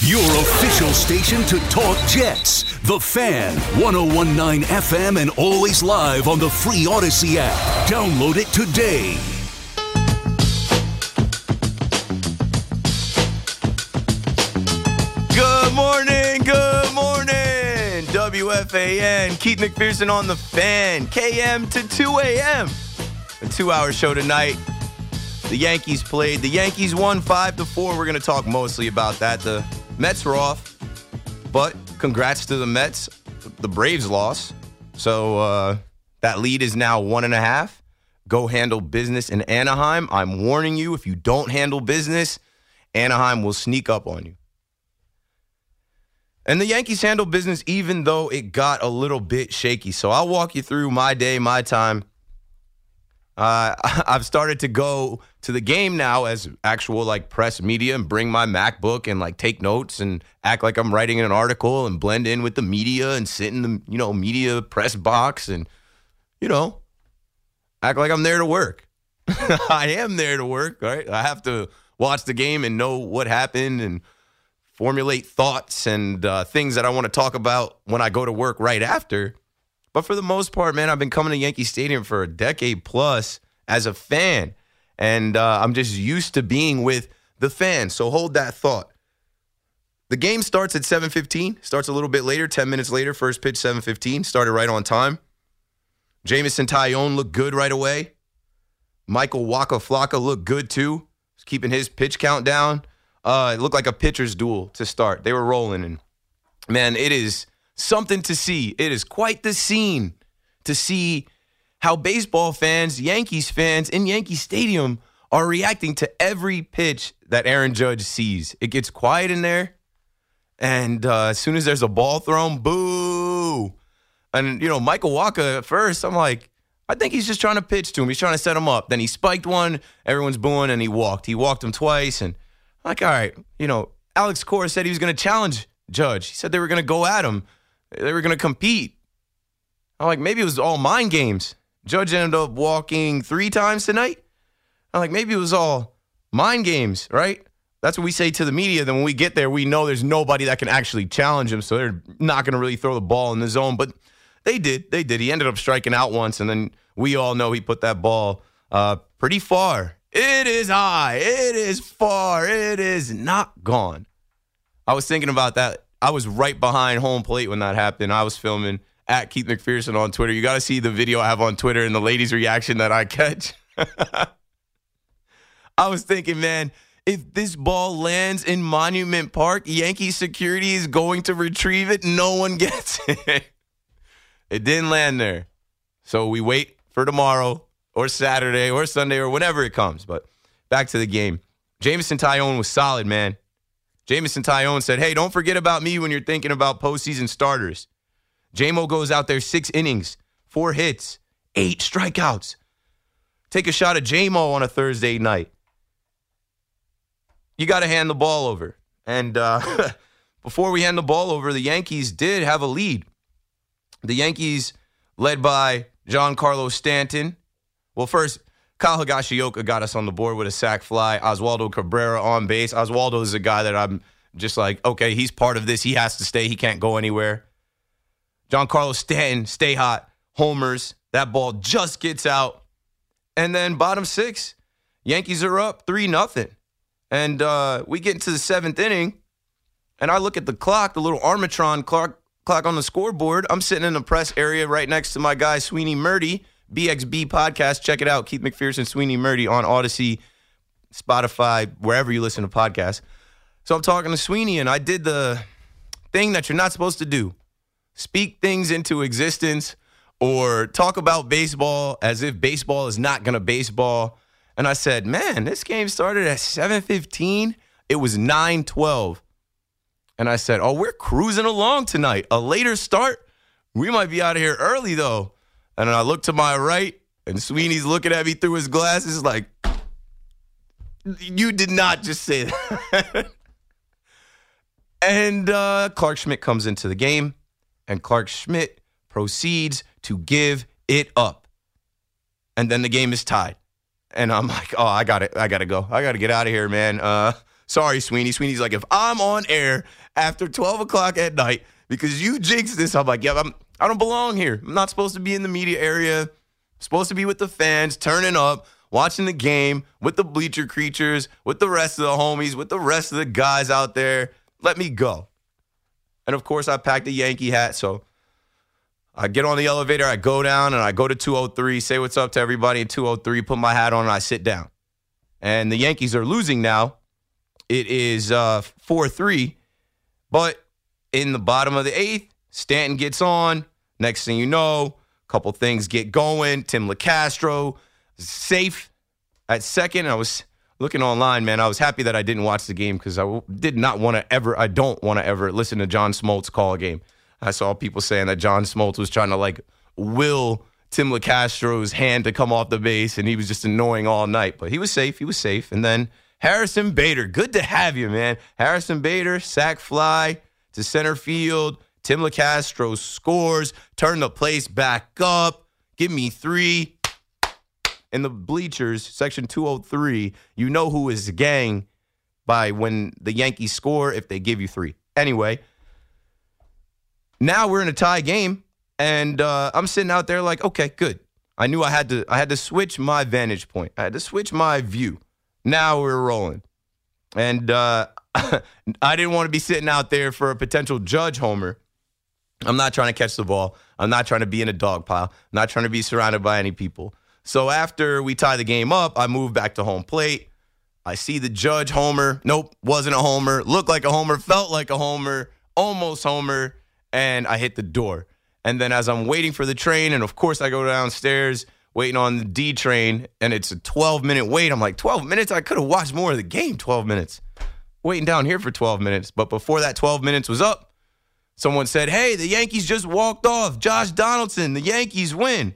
Your official station to talk Jets. The Fan, 1019 FM, and always live on the free Audacy app. Download it today. Good morning, good morning. WFAN, Keith McPherson on the fan, KM to 2 a.m. A two hour show tonight. The Yankees played. The Yankees won 5 to 4. We're going to talk mostly about that. The Mets were off, but congrats to the Mets. The Braves lost. So uh, that lead is now one and a half. Go handle business in Anaheim. I'm warning you if you don't handle business, Anaheim will sneak up on you. And the Yankees handle business even though it got a little bit shaky. So I'll walk you through my day, my time. Uh, I've started to go to the game now as actual like press media and bring my MacBook and like take notes and act like I'm writing an article and blend in with the media and sit in the you know media press box and you know act like I'm there to work. I am there to work, right? I have to watch the game and know what happened and formulate thoughts and uh, things that I want to talk about when I go to work right after. But for the most part, man, I've been coming to Yankee Stadium for a decade plus as a fan, and uh, I'm just used to being with the fans. So hold that thought. The game starts at 7:15. Starts a little bit later, 10 minutes later. First pitch 7:15. Started right on time. Jameson Taillon looked good right away. Michael Waka Flocka looked good too. He's keeping his pitch count down. Uh, it looked like a pitcher's duel to start. They were rolling, and man, it is something to see. It is quite the scene to see how baseball fans, Yankees fans in Yankee Stadium are reacting to every pitch that Aaron Judge sees. It gets quiet in there, and uh, as soon as there's a ball thrown, boo. And you know, Michael Wacha at first, I'm like, I think he's just trying to pitch to him. He's trying to set him up. Then he spiked one, everyone's booing, and he walked. He walked him twice, and I'm like, all right, you know, Alex Cora said he was going to challenge Judge. He said they were going to go at him. They were going to compete. I'm like, maybe it was all mind games. Judge ended up walking three times tonight. I'm like, maybe it was all mind games, right? That's what we say to the media. Then when we get there, we know there's nobody that can actually challenge him, so they're not going to really throw the ball in the zone. But they did. They did. He ended up striking out once, and then we all know he put that ball uh, pretty far. It is high. It is far. It is not gone. I was thinking about that I was right behind home plate when that happened. I was filming at Keith McPherson on Twitter. You got to see the video I have on Twitter and the ladies' reaction that I catch. I was thinking, man, if this ball lands in Monument Park, Yankee security is going to retrieve it. No one gets it. it didn't land there. So we wait for tomorrow or Saturday or Sunday or whenever it comes. But back to the game. Jameson Taillon was solid, man. Jameson Taillon said, Hey, don't forget about me when you're thinking about postseason starters. JMO goes out there six innings, four hits, eight strikeouts. Take a shot at JMO on a Thursday night. You got to hand the ball over. And uh, before we hand the ball over, the Yankees did have a lead. The Yankees, led by Giancarlo Stanton. Well, first, Kyle Higashioka got us on the board with a sac fly. Oswaldo Cabrera on base. Oswaldo is a guy that I'm just like, okay, he's part of this. He has to stay. He can't go anywhere. Giancarlo Stanton, stay hot. Homers. That ball just gets out. And then bottom six, Yankees are up 3 nothing. And uh, we get into the seventh inning. And I look at the clock, the little Armatron clock, clock on the scoreboard. I'm sitting in the press area right next to my guy, Sweeny Murti, BXB podcast. Check it out. Keith McPherson, Sweeny Murti on Audacy, Spotify, wherever you listen to podcasts. So I'm talking to Sweeny, and I did the thing that you're not supposed to do speak things into existence or talk about baseball as if baseball is not going to baseball. And I said, man, this game started at 7:15. It was 9:12. And I said, oh, we're cruising along tonight. A later start. We might be out of here early though. And then I look to my right, and Sweeny's looking at me through his glasses like, you did not just say that. and uh, Clarke Schmidt comes into the game, and Clarke Schmidt proceeds to give it up. And then the game is tied. And I'm like, oh, I got it. I got to go. I got to get out of here, man. Uh, sorry, Sweeny. Sweeny's like, if I'm on air after 12 o'clock at night because you jinxed this, I'm like, yeah, I'm, I don't belong here. I'm not supposed to be in the media area. I'm supposed to be with the fans, turning up, watching the game with the bleacher creatures, with the rest of the homies, with the rest of the guys out there. Let me go. And of course, I packed a Yankee hat, so I get on the elevator, I go down, and I go to 203, say what's up to everybody in 203, put my hat on, and I sit down. And the Yankees are losing now. It is uh, 4 3, but in the bottom of the eighth, Stanton gets on. Next thing you know, a couple things get going. Tim Locastro safe at second. I was looking online, man. I was happy that I didn't watch the game because I did not want to ever, I don't want to ever listen to John Smoltz call a game. I saw people saying that John Smoltz was trying to like will Tim Locastro's hand to come off the base, and he was just annoying all night. But he was safe. He was safe. And then Harrison Bader, good to have you, man. Harrison Bader, sack fly to center field. Tim Locastro scores, turn the place back up. Give me three. In the bleachers, section 203, you know who is gang by when the Yankees score if they give you three. Anyway, now we're in a tie game, and uh, I'm sitting out there like, okay, good. I knew I had to. I had to switch my vantage point. I had to switch my view. Now we're rolling, and uh, I didn't want to be sitting out there for a potential judge homer. I'm not trying to catch the ball. I'm not trying to be in a dog pile. I'm not trying to be surrounded by any people. So after we tie the game up, I move back to home plate. I see the judge homer. Nope, wasn't a homer. Looked like a homer. Felt like a homer. Almost homer and I hit the door. And then as I'm waiting for the train, and of course I go downstairs waiting on the D train, and it's a 12 minute wait. I'm like, 12 minutes? I could have watched more of the game, 12 minutes. Waiting down here for 12 minutes. But before that 12 minutes was up, someone said, Hey, the Yankees just walked off. Josh Donaldson, the Yankees win.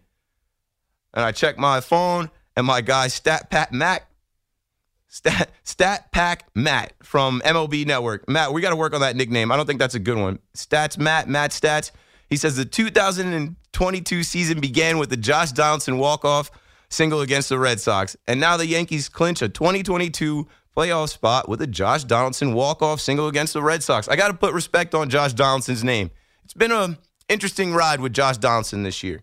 And I checked my phone, and my guy, Stat Pat Mac, Stat, Stat Pack Matt from MLB Network. Matt, we got to work on that nickname. I don't think that's a good one. Stats Matt, Matt Stats. He says the 2022 season began with the Josh Donaldson walk-off single against the Red Sox, and now the Yankees clinch a 2022 playoff spot with a Josh Donaldson walk-off single against the Red Sox. I got to put respect on Josh Donaldson's name. It's been an interesting ride with Josh Donaldson this year.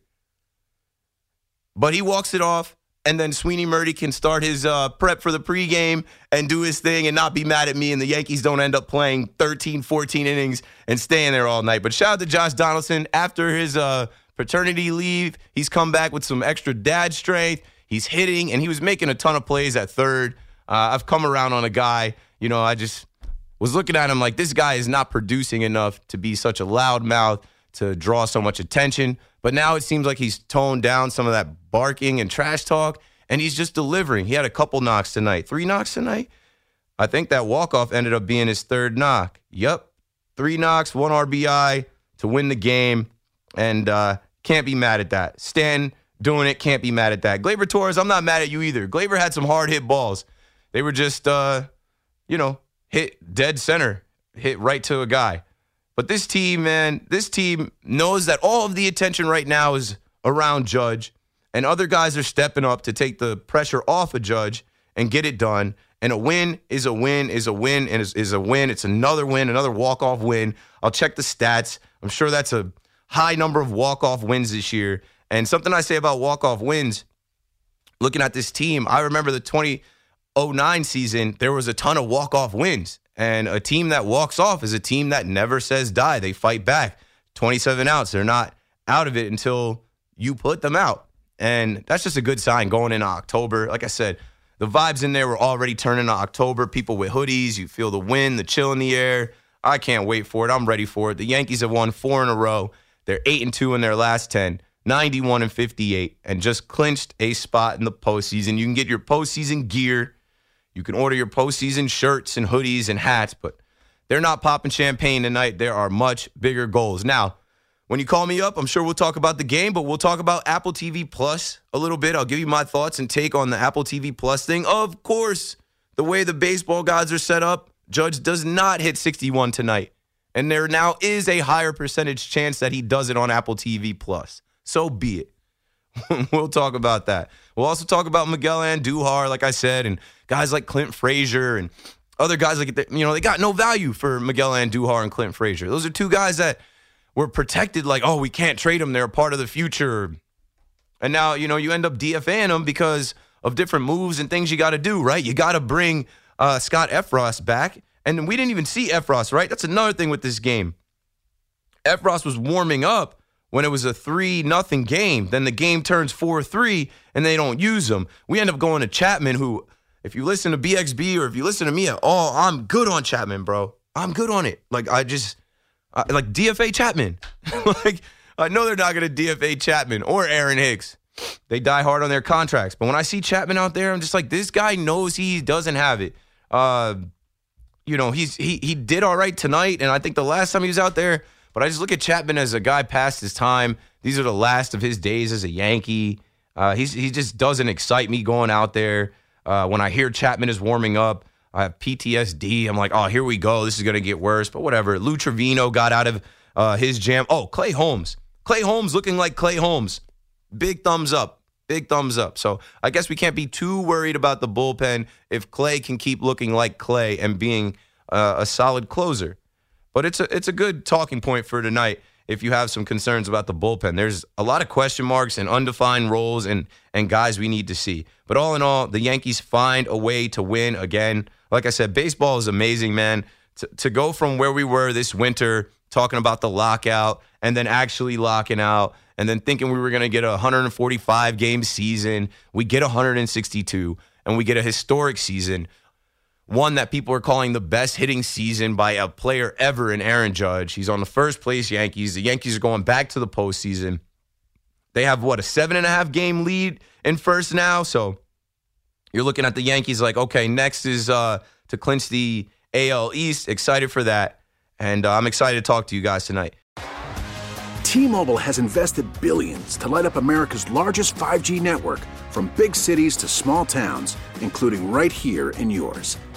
But he walks it off and then Sweeny Murti can start his uh, prep for the pregame and do his thing and not be mad at me. And the Yankees don't end up playing 13, 14 innings and staying there all night. But shout out to Josh Donaldson. After his uh, paternity leave, he's come back with some extra dad strength. He's hitting, and he was making a ton of plays at third. Uh, I've come around on a guy, you know, I just was looking at him like this guy is not producing enough to be such a loud mouth to draw so much attention. But now it seems like he's toned down some of that barking and trash talk, and he's just delivering. He had a couple knocks tonight, three knocks tonight. I think that walk off ended up being his third knock. Yep, three knocks, one RBI to win the game, and uh, can't be mad at that. Stan doing it, can't be mad at that. Gleyber Torres, I'm not mad at you either. Gleyber had some hard hit balls. They were just, uh, you know, hit dead center, hit right to a guy. But this team, man, this team knows that all of the attention right now is around Judge, and other guys are stepping up to take the pressure off a of Judge and get it done. And a win is a win is a win and is, is a win. It's another win, another walk off win. I'll check the stats. I'm sure that's a high number of walk off wins this year. And something I say about walk off wins, looking at this team, I remember the 2009 season, there was a ton of walk off wins. And a team that walks off is a team that never says die. They fight back. 27 outs. They're not out of it until you put them out. And that's just a good sign going into October. Like I said, the vibes in there were already turning to October. People with hoodies, you feel the wind, the chill in the air. I can't wait for it. I'm ready for it. The Yankees have won four in a row. They're 8 and 2 in their last 10, 91 and 58, and just clinched a spot in the postseason. You can get your postseason gear. You can order your postseason shirts and hoodies and hats, but they're not popping champagne tonight. There are much bigger goals. Now, when you call me up, I'm sure we'll talk about the game, but we'll talk about Apple TV Plus a little bit. I'll give you my thoughts and take on the Apple TV Plus thing. Of course, the way the baseball gods are set up, Judge does not hit 61 tonight. And there now is a higher percentage chance that he does it on Apple TV Plus. So be it. we'll talk about that. We'll also talk about Miguel Andujar, like I said, and guys like Clint Frazier and other guys like you know they got no value for Miguel Andujar and Clint Frazier. Those are two guys that were protected, like oh we can't trade them, they're a part of the future. And now you know you end up DFAing them because of different moves and things you got to do. Right, you got to bring uh, Scott Effross back. And we didn't even see Effross, right? That's another thing with this game. Effross was warming up when it was a 3 nothing game. Then the game turns 4 3 and they don't use him. We end up going to Chapman, who, if you listen to BXB or if you listen to me at all, I'm good on Chapman, bro. I'm good on it. Like, I just, I, like DFA Chapman. like, I know they're not to DFA Chapman or Aaron Hicks. They die hard on their contracts. But when I see Chapman out there, I'm just like, this guy knows he doesn't have it. Uh, you know, he's he he did all right tonight, and I think the last time he was out there. But I just look at Chapman as a guy past his time. These are the last of his days as a Yankee. Uh, he's he just doesn't excite me going out there. Uh, when I hear Chapman is warming up, I have PTSD. I'm like, oh, here we go. This is gonna get worse. But whatever. Lou Trivino got out of uh, his jam. Oh, Clay Holmes. Clay Holmes looking like Clay Holmes. Big thumbs up. Big thumbs up. So I guess we can't be too worried about the bullpen if Clay can keep looking like Clay and being uh, a solid closer. But it's a it's a good talking point for tonight if you have some concerns about the bullpen. There's a lot of question marks and undefined roles and and guys we need to see. But all in all, the Yankees find a way to win again. Like I said, baseball is amazing, man. To, to go from where we were this winter talking about the lockout and then actually locking out and then thinking we were going to get a 145 game season. We get 162 and we get a historic season. One that people are calling the best hitting season by a player ever in Aaron Judge. He's on the first place Yankees. The Yankees are going back to the postseason. They have what, a seven and a half game lead in first now? So you're looking at the Yankees like, okay, next is uh, to clinch the AL East. Excited for that. And uh, I'm excited to talk to you guys tonight. T-Mobile has invested billions to light up America's largest 5G network from big cities to small towns, including right here in yours.